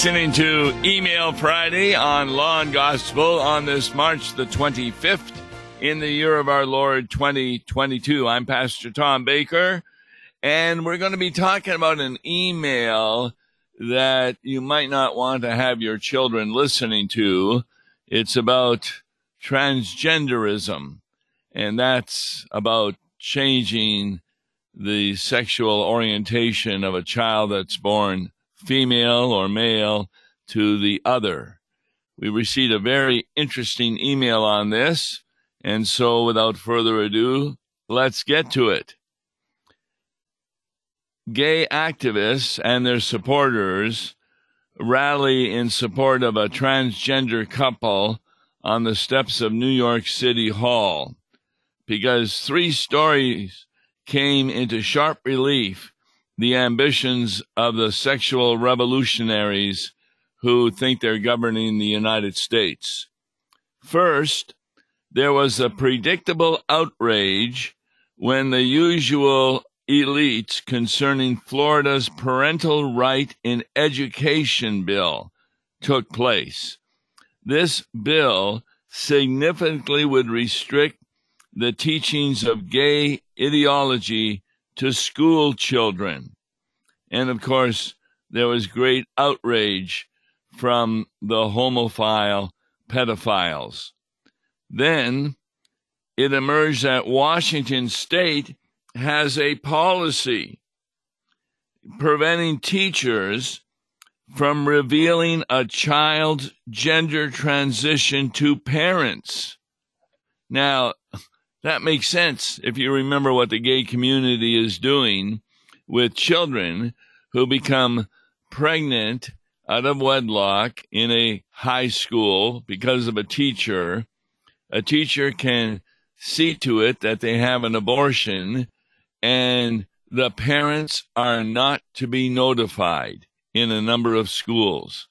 listening to Email Friday on Law and Gospel on this March the 25th in the year of our Lord 2022. I'm Pastor Tom Baker, and we're going to be talking about an email that you might not want to have your children listening to. It's about transgenderism, and that's about changing the sexual orientation of a child that's born female or male to the other. We received a very interesting email on this, and so without further ado, let's get to it. Gay activists and their supporters rally in support of a transgender couple on the steps of New York City Hall because three stories came into sharp relief the ambitions of the sexual revolutionaries who think they're governing the United States. First, there was a predictable outrage when the usual elites concerning Florida's parental right in education bill took place. This bill significantly would restrict the teachings of gay ideology to school children. And of course, there was great outrage from the homophile pedophiles. Then it emerged that Washington state has a policy preventing teachers from revealing a child's gender transition to parents. Now, that makes sense if you remember what the gay community is doing with children who become pregnant out of wedlock in a high school because of a teacher. A teacher can see to it that they have an abortion and the parents are not to be notified in a number of schools.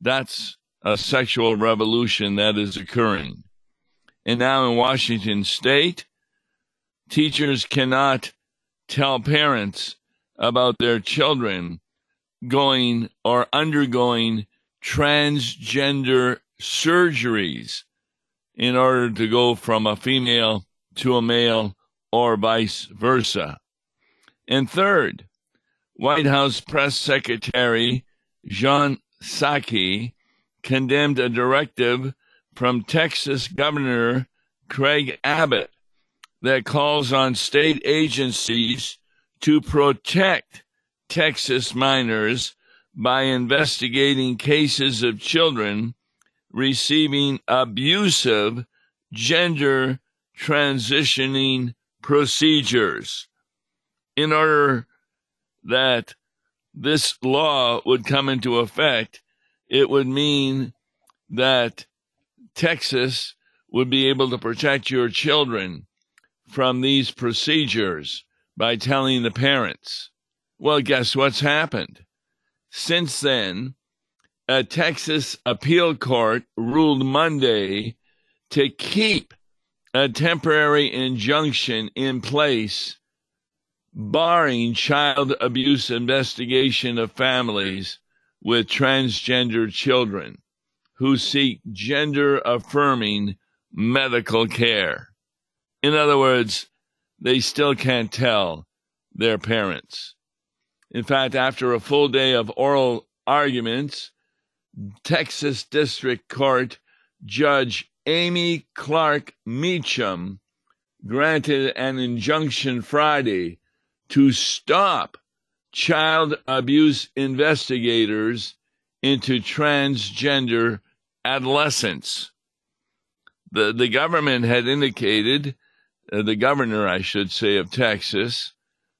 That's a sexual revolution that is occurring. And now in Washington state, teachers cannot tell parents about their children going or undergoing transgender surgeries in order to go from a female to a male or vice versa. And third, White House Press Secretary Jen Psaki condemned a directive from Texas Governor Greg Abbott that calls on state agencies to protect Texas minors by investigating cases of children receiving abusive gender transitioning procedures. In order that this law would come into effect, it would mean that Texas would be able to protect your children from these procedures by telling the parents. Well, guess what's happened? Since then, a Texas appeal court ruled Monday to keep a temporary injunction in place barring child abuse investigation of families with transgender children who seek gender affirming medical care. In other words, they still can't tell their parents. In fact, after a full day of oral arguments, Texas District Court Judge Amy Clark Meacham granted an injunction Friday to stop child abuse investigators into transgender adolescents. The, the government had indicated, uh, the governor, I should say, of Texas,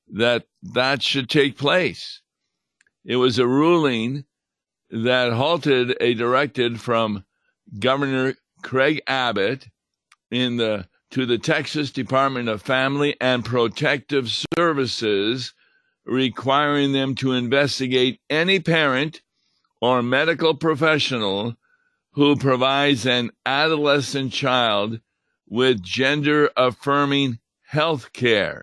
that that should take place. It was a ruling that halted a directive from Governor Greg Abbott in the to the Texas Department of Family and Protective Services requiring them to investigate any parent or medical professional who provides an adolescent child with gender affirming health care,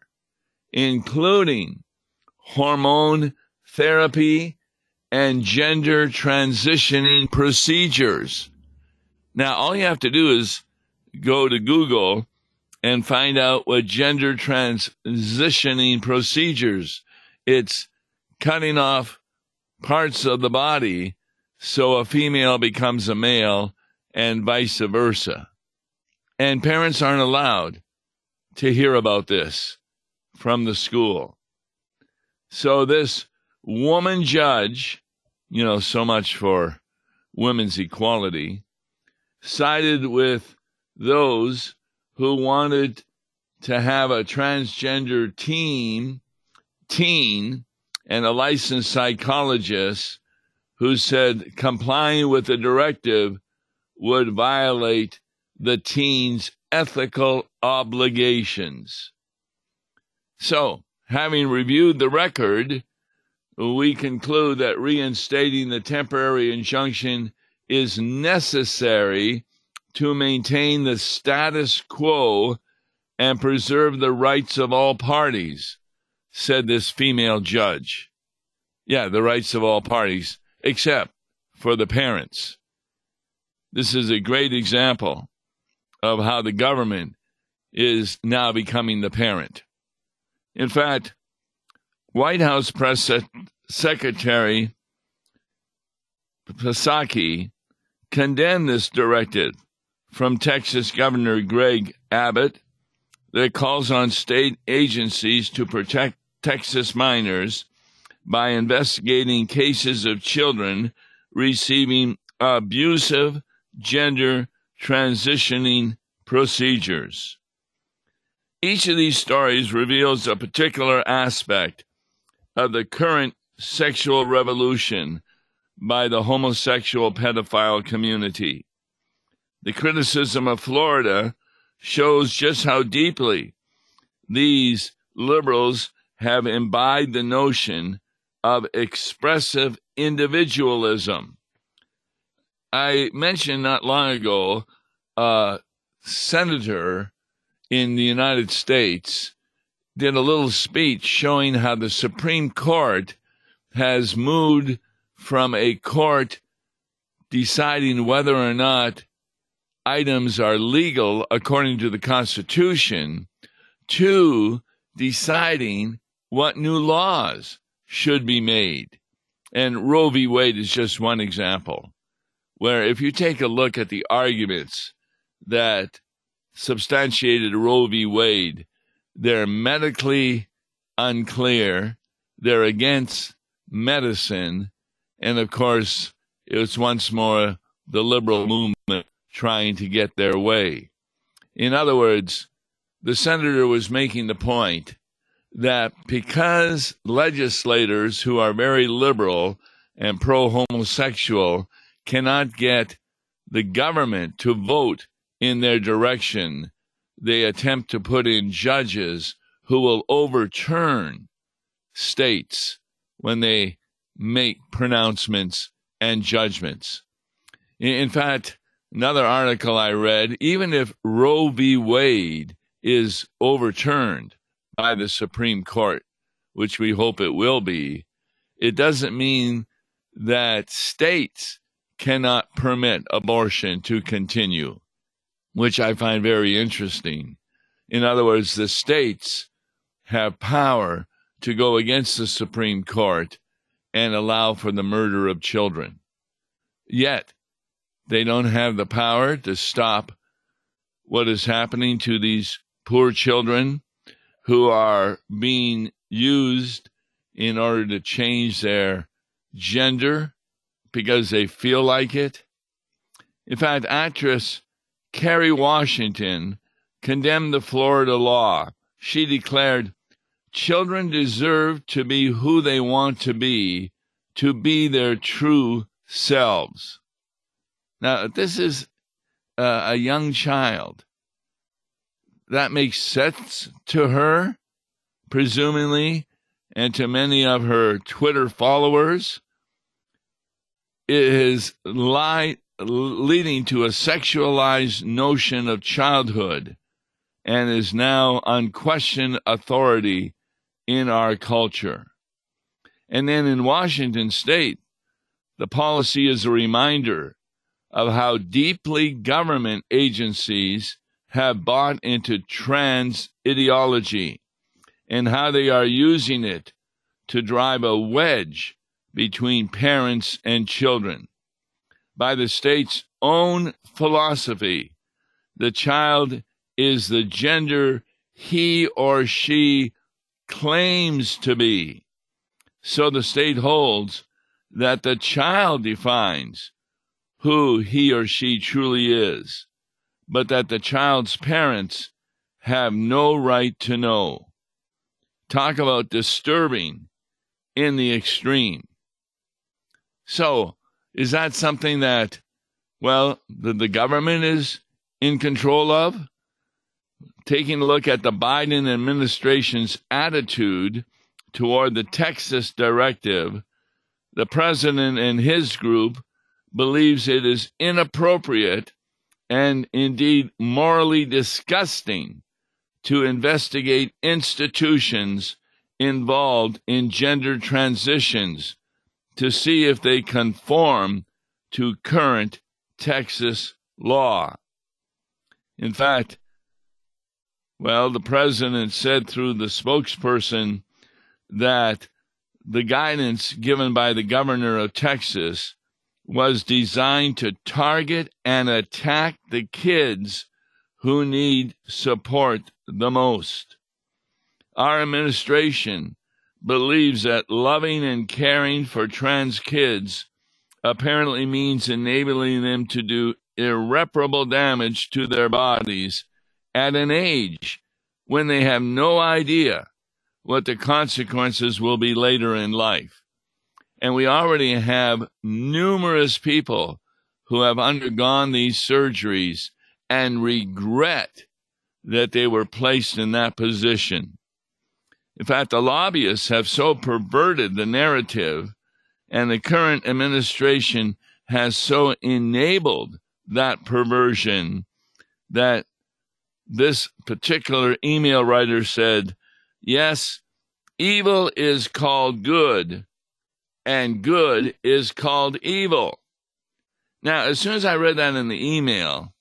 including hormone therapy and gender transitioning procedures. Now, all you have to do is go to Google and find out what gender transitioning procedures. It's cutting off parts of the body so a female becomes a male and vice versa. And parents aren't allowed to hear about this from the school. So this woman judge, you know, so much for women's equality, sided with those who wanted to have a transgender teen, teen, and a licensed psychologist who said complying with the directive would violate the teen's ethical obligations. So, having reviewed the record, we conclude that reinstating the temporary injunction is necessary to maintain the status quo and preserve the rights of all parties, said this female judge. Yeah, the rights of all parties, except for the parents. This is a great example of how the government is now becoming the parent. In fact, White House Press Secretary Psaki condemned this directive from Texas Governor Greg Abbott that calls on state agencies to protect Texas minors by investigating cases of children receiving abusive gender transitioning procedures. Each of these stories reveals a particular aspect of the current sexual revolution by the homosexual pedophile community. The criticism of Florida shows just how deeply these liberals have imbibed the notion of expressive individualism. I mentioned not long ago a senator in the United States did a little speech showing how the Supreme Court has moved from a court deciding whether or not items are legal according to the Constitution to deciding what new laws should be made. And Roe v. Wade is just one example, where if you take a look at the arguments that substantiated Roe v. Wade, they're medically unclear, they're against medicine, and of course, it's once more the liberal movement trying to get their way. In other words, the senator was making the point that because legislators who are very liberal and pro homosexual cannot get the government to vote in their direction, they attempt to put in judges who will overturn states when they make pronouncements and judgments. In fact, Another article I read even if Roe v. Wade is overturned by the Supreme Court, which we hope it will be, it doesn't mean that states cannot permit abortion to continue, which I find very interesting. In other words, the states have power to go against the Supreme Court and allow for the murder of children. Yet, they don't have the power to stop what is happening to these poor children who are being used in order to change their gender because they feel like it. In fact, actress Kerry Washington condemned the Florida law. She declared, Children deserve to be who they want to be, to be their true selves. Now, this is uh, a young child. That makes sense to her, presumably, and to many of her Twitter followers. It is leading to a sexualized notion of childhood and is now unquestioned authority in our culture. And then in Washington state, The policy is a reminder of how deeply government agencies have bought into trans ideology and how they are using it to drive a wedge between parents and children. By the state's own philosophy, the child is the gender he or she claims to be. So the state holds that the child defines who he or she truly is, but that the child's parents have no right to know. Talk about disturbing in the extreme. So, is that something that, well, the, the government is in control of? Taking a look at the Biden administration's attitude toward the Texas directive, the president and his group believes it is inappropriate and indeed morally disgusting to investigate institutions involved in gender transitions to see if they conform to current Texas law. In fact, well, the president said through the spokesperson that the guidance given by the governor of Texas was designed to target and attack the kids who need support the most. Our administration believes that loving and caring for trans kids apparently means enabling them to do irreparable damage to their bodies at an age when they have no idea what the consequences will be later in life. And we already have numerous people who have undergone these surgeries and regret that they were placed in that position. In fact, the lobbyists have so perverted the narrative, and the current administration has so enabled that perversion that this particular email writer said, Yes, evil is called good, and good is called evil. Now, as soon as I read that in the email,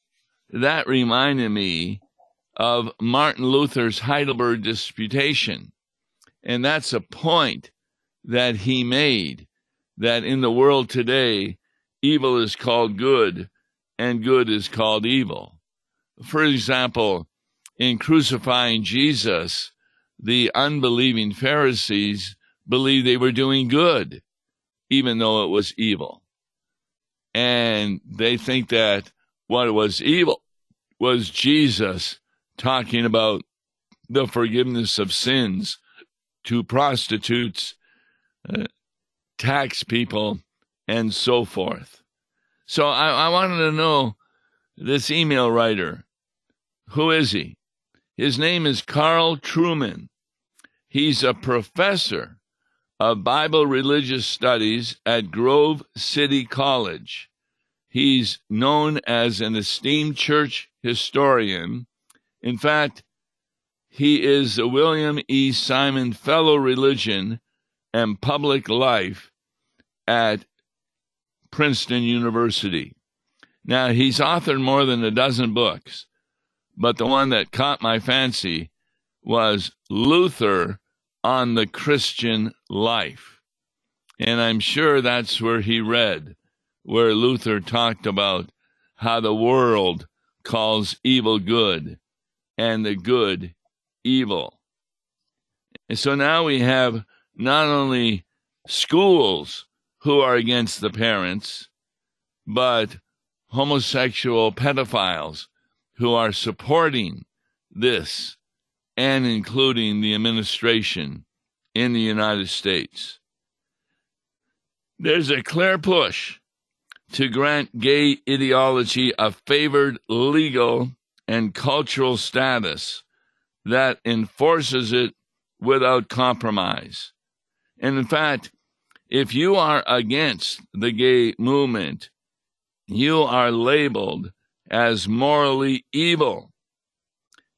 that reminded me of Martin Luther's Heidelberg Disputation. And that's a point that he made that in the world today, evil is called good and good is called evil. For example, in crucifying Jesus, the unbelieving Pharisees believed they were doing good, even though it was evil. And they think that what was evil was Jesus talking about the forgiveness of sins to prostitutes, uh, tax people, and so forth. So I, I wanted to know this email writer. Who is he? His name is Carl Truman. He's a professor of Bible religious studies at Grove City College. He's known as an esteemed church historian. In fact, he is a William E. Simon Fellow Religion and Public Life at Princeton University. Now, he's authored more than a dozen books, but the one that caught my fancy was Luther on the Christian Life. And I'm sure that's where he read, where Luther talked about how the world calls evil good and the good evil. And so now we have not only schools who are against the parents, but homosexual pedophiles who are supporting this and including the administration in the United States. There's a clear push to grant gay ideology a favored legal and cultural status that enforces it without compromise. And in fact, if you are against the gay movement, you are labeled as morally evil.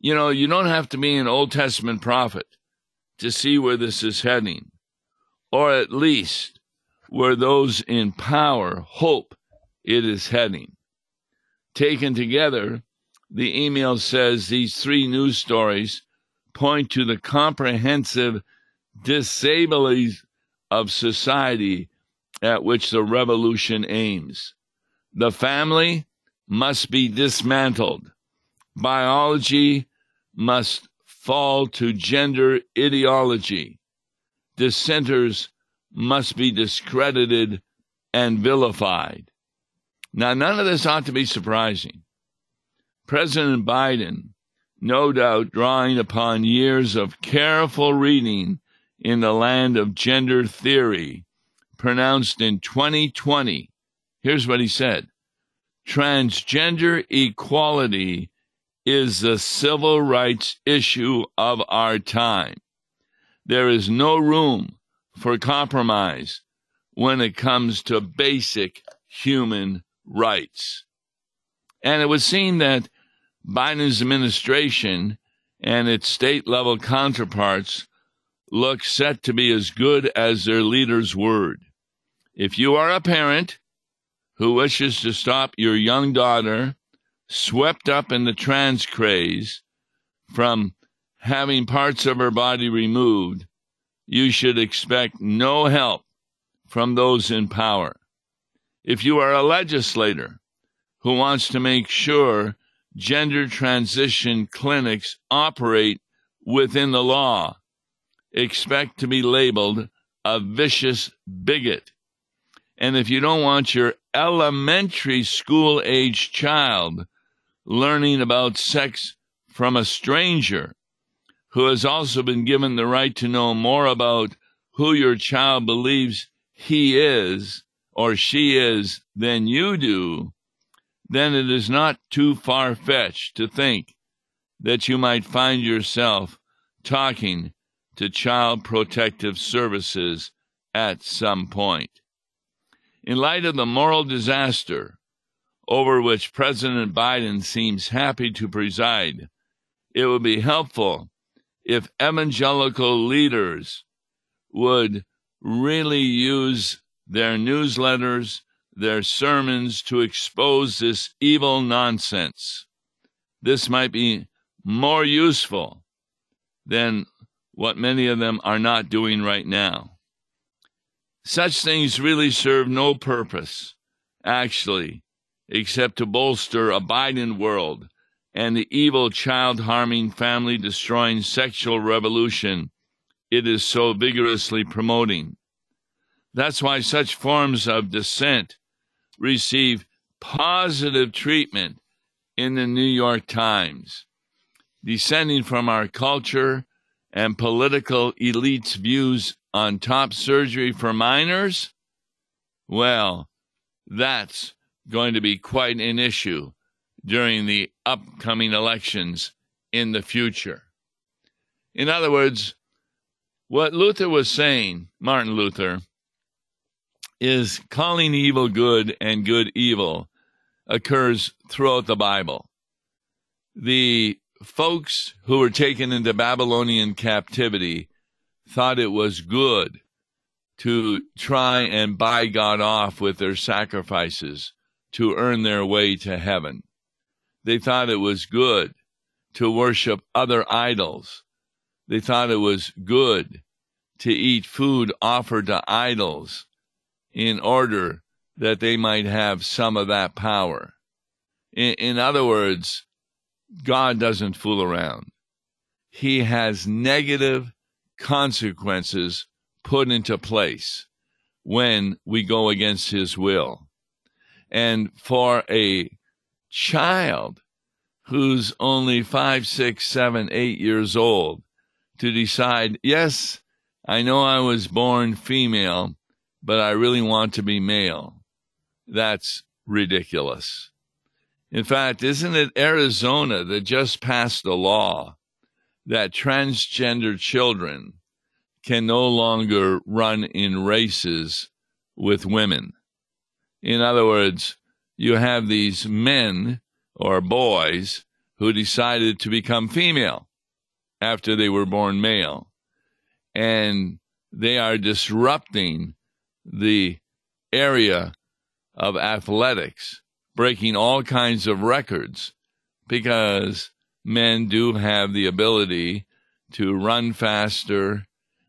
You know, you don't have to be an Old Testament prophet to see where this is heading, or at least where those in power hope it is heading. Taken together, the email says these three news stories point to the comprehensive disabling of society at which the revolution aims. The family must be dismantled. Biology must fall to gender ideology. Dissenters must be discredited and vilified. Now, none of this ought to be surprising. President Biden, no doubt drawing upon years of careful reading in the land of gender theory, pronounced in 2020. Here's what he said Transgender equality is the civil rights issue of our time. There is no room for compromise when it comes to basic human rights. And it would seem that Biden's administration and its state level counterparts look set to be as good as their leader's word. If you are a parent who wishes to stop your young daughter swept up in the trans craze from having parts of her body removed, you should expect no help from those in power. If you are a legislator who wants to make sure gender transition clinics operate within the law, expect to be labeled a vicious bigot. And if you don't want your elementary school age child learning about sex from a stranger who has also been given the right to know more about who your child believes he is or she is than you do, then it is not too far fetched to think that you might find yourself talking to Child Protective Services at some point. In light of the moral disaster over which President Biden seems happy to preside, it would be helpful if evangelical leaders would really use their newsletters, their sermons to expose this evil nonsense. This might be more useful than what many of them are not doing right now. Such things really serve no purpose, actually, except to bolster a Biden world and the evil child harming, family destroying sexual revolution it is so vigorously promoting. That's why such forms of dissent receive positive treatment in the New York Times. Descending from our culture and political elites' views on top surgery for minors? Well, that's going to be quite an issue during the upcoming elections in the future. In other words, what Luther was saying, Martin Luther, is calling evil good and good evil occurs throughout the Bible. The folks who were taken into Babylonian captivity thought it was good to try and buy God off with their sacrifices to earn their way to heaven. They thought it was good to worship other idols. They thought it was good to eat food offered to idols in order that they might have some of that power. In, in other words, God doesn't fool around. He has negative consequences put into place when we go against his will. And for a child who's only five, six, seven, eight years old to decide, yes, I know I was born female, but I really want to be male. That's ridiculous. In fact, isn't it Arizona that just passed a law that transgender children can no longer run in races with women? In other words, you have these men or boys who decided to become female after they were born male. And they are disrupting the area of athletics, breaking all kinds of records because men do have the ability to run faster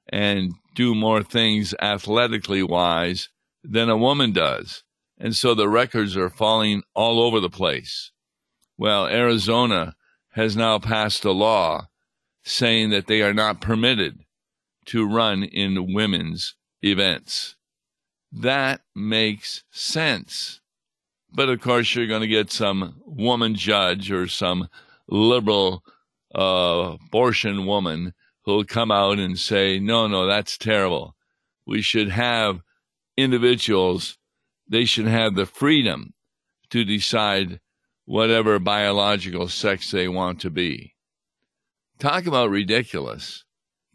and do more things athletically wise than a woman does. And so the records are falling all over the place. Well, Arizona has now passed a law saying that they are not permitted to run in women's events. That makes sense. But of course, you're going to get some woman judge or some liberal uh, abortion woman who'll come out and say, no, no, that's terrible. We should have individuals, they should have the freedom to decide whatever biological sex they want to be. Talk about ridiculous.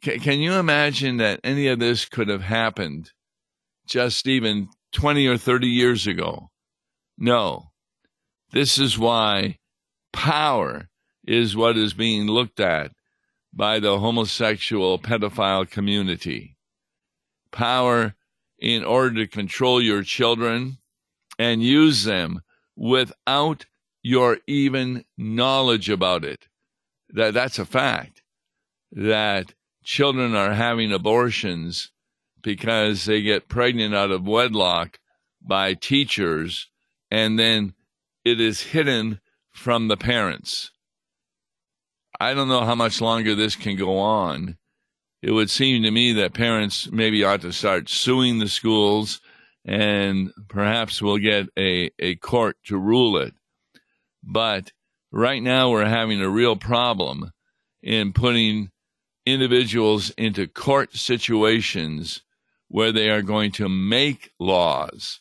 C- can you imagine that any of this could have happened just even 20 or 30 years ago? No. This is why power is what is being looked at by the homosexual pedophile community. Power in order to control your children and use them without your even knowledge about it. That, that's a fact. That children are having abortions because they get pregnant out of wedlock by teachers and then it is hidden from the parents. I don't know how much longer this can go on. It would seem to me that parents maybe ought to start suing the schools and perhaps we'll get a, a court to rule it. But right now we're having a real problem in putting individuals into court situations where they are going to make laws,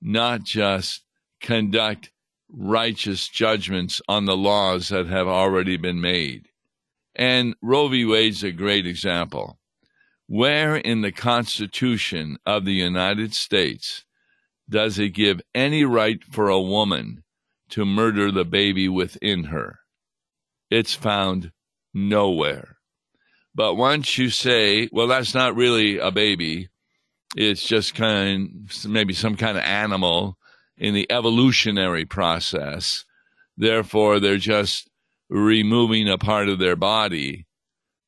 not just conduct righteous judgments on the laws that have already been made. And Roe v. Wade's a great example. Where in the Constitution of the United States does it give any right for a woman to murder the baby within her? It's found nowhere. But once you say, well, that's not really a baby, it's just kind maybe some kind of animal in the evolutionary process. Therefore, they're just removing a part of their body.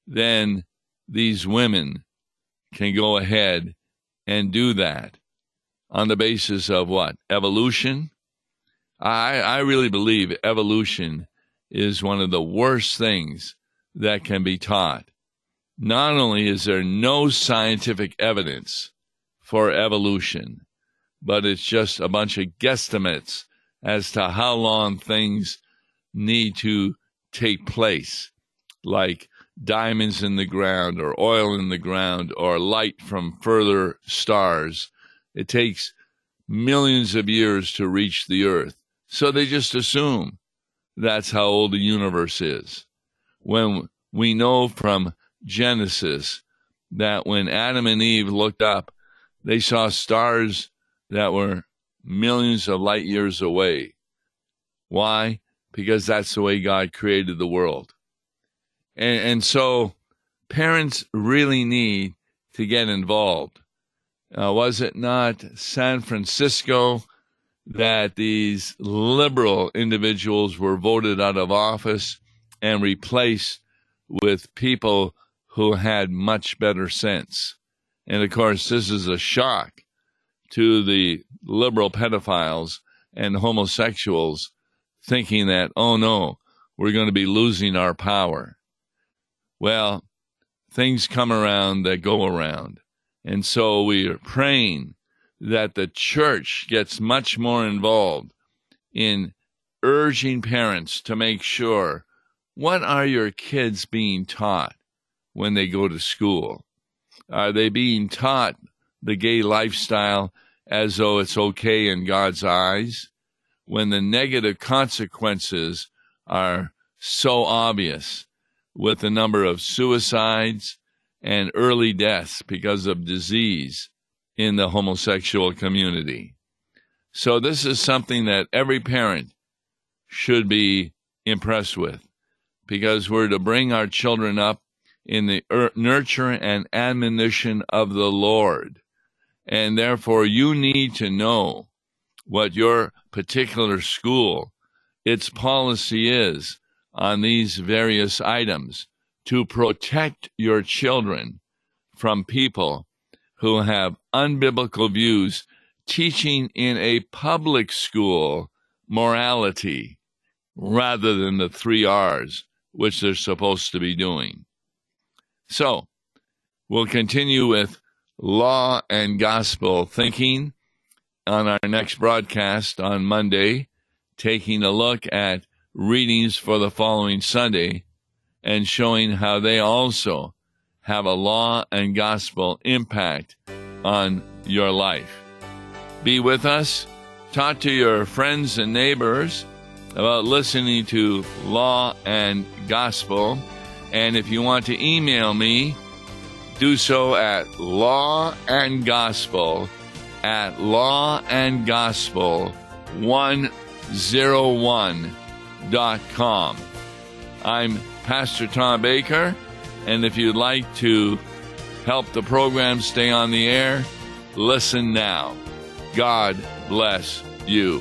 Then these women can go ahead and do that on the basis of what? Evolution? I, I really believe evolution is one of the worst things that can be taught. Not only is there no scientific evidence for evolution, but it's just a bunch of guesstimates as to how long things need to take place, like diamonds in the ground, or oil in the ground, or light from further stars. It takes millions of years to reach the earth. So they just assume that's how old the universe is. When we know from Genesis that when Adam and Eve looked up, they saw stars that were millions of light years away. Why? Because that's the way God created the world. And, and so parents really need to get involved. Uh, was it not San Francisco that these liberal individuals were voted out of office and replaced with people who had much better sense? And of course, this is a shock to the liberal pedophiles and homosexuals thinking that, oh no, we're going to be losing our power. Well, things come around that go around. And so we are praying that the church gets much more involved in urging parents to make sure what are your kids being taught when they go to school? Are they being taught the gay lifestyle as though it's okay in God's eyes when the negative consequences are so obvious with the number of suicides and early deaths because of disease in the homosexual community. So, this is something that every parent should be impressed with because we're to bring our children up in the nurture and admonition of the Lord. And therefore, you need to know what your particular school, its policy is on these various items to protect your children from people who have unbiblical views teaching in a public school morality rather than the three R's, which they're supposed to be doing. So, we'll continue with law and gospel thinking on our next broadcast on Monday, taking a look at readings for the following Sunday and showing how they also have a law and gospel impact on your life. Be with us. Talk to your friends and neighbors about listening to Law and Gospel. And if you want to email me, do so at law and gospel at lawandgospel101.com. I'm Pastor Tom Baker, and if you'd like to help the program stay on the air, listen now. God bless you.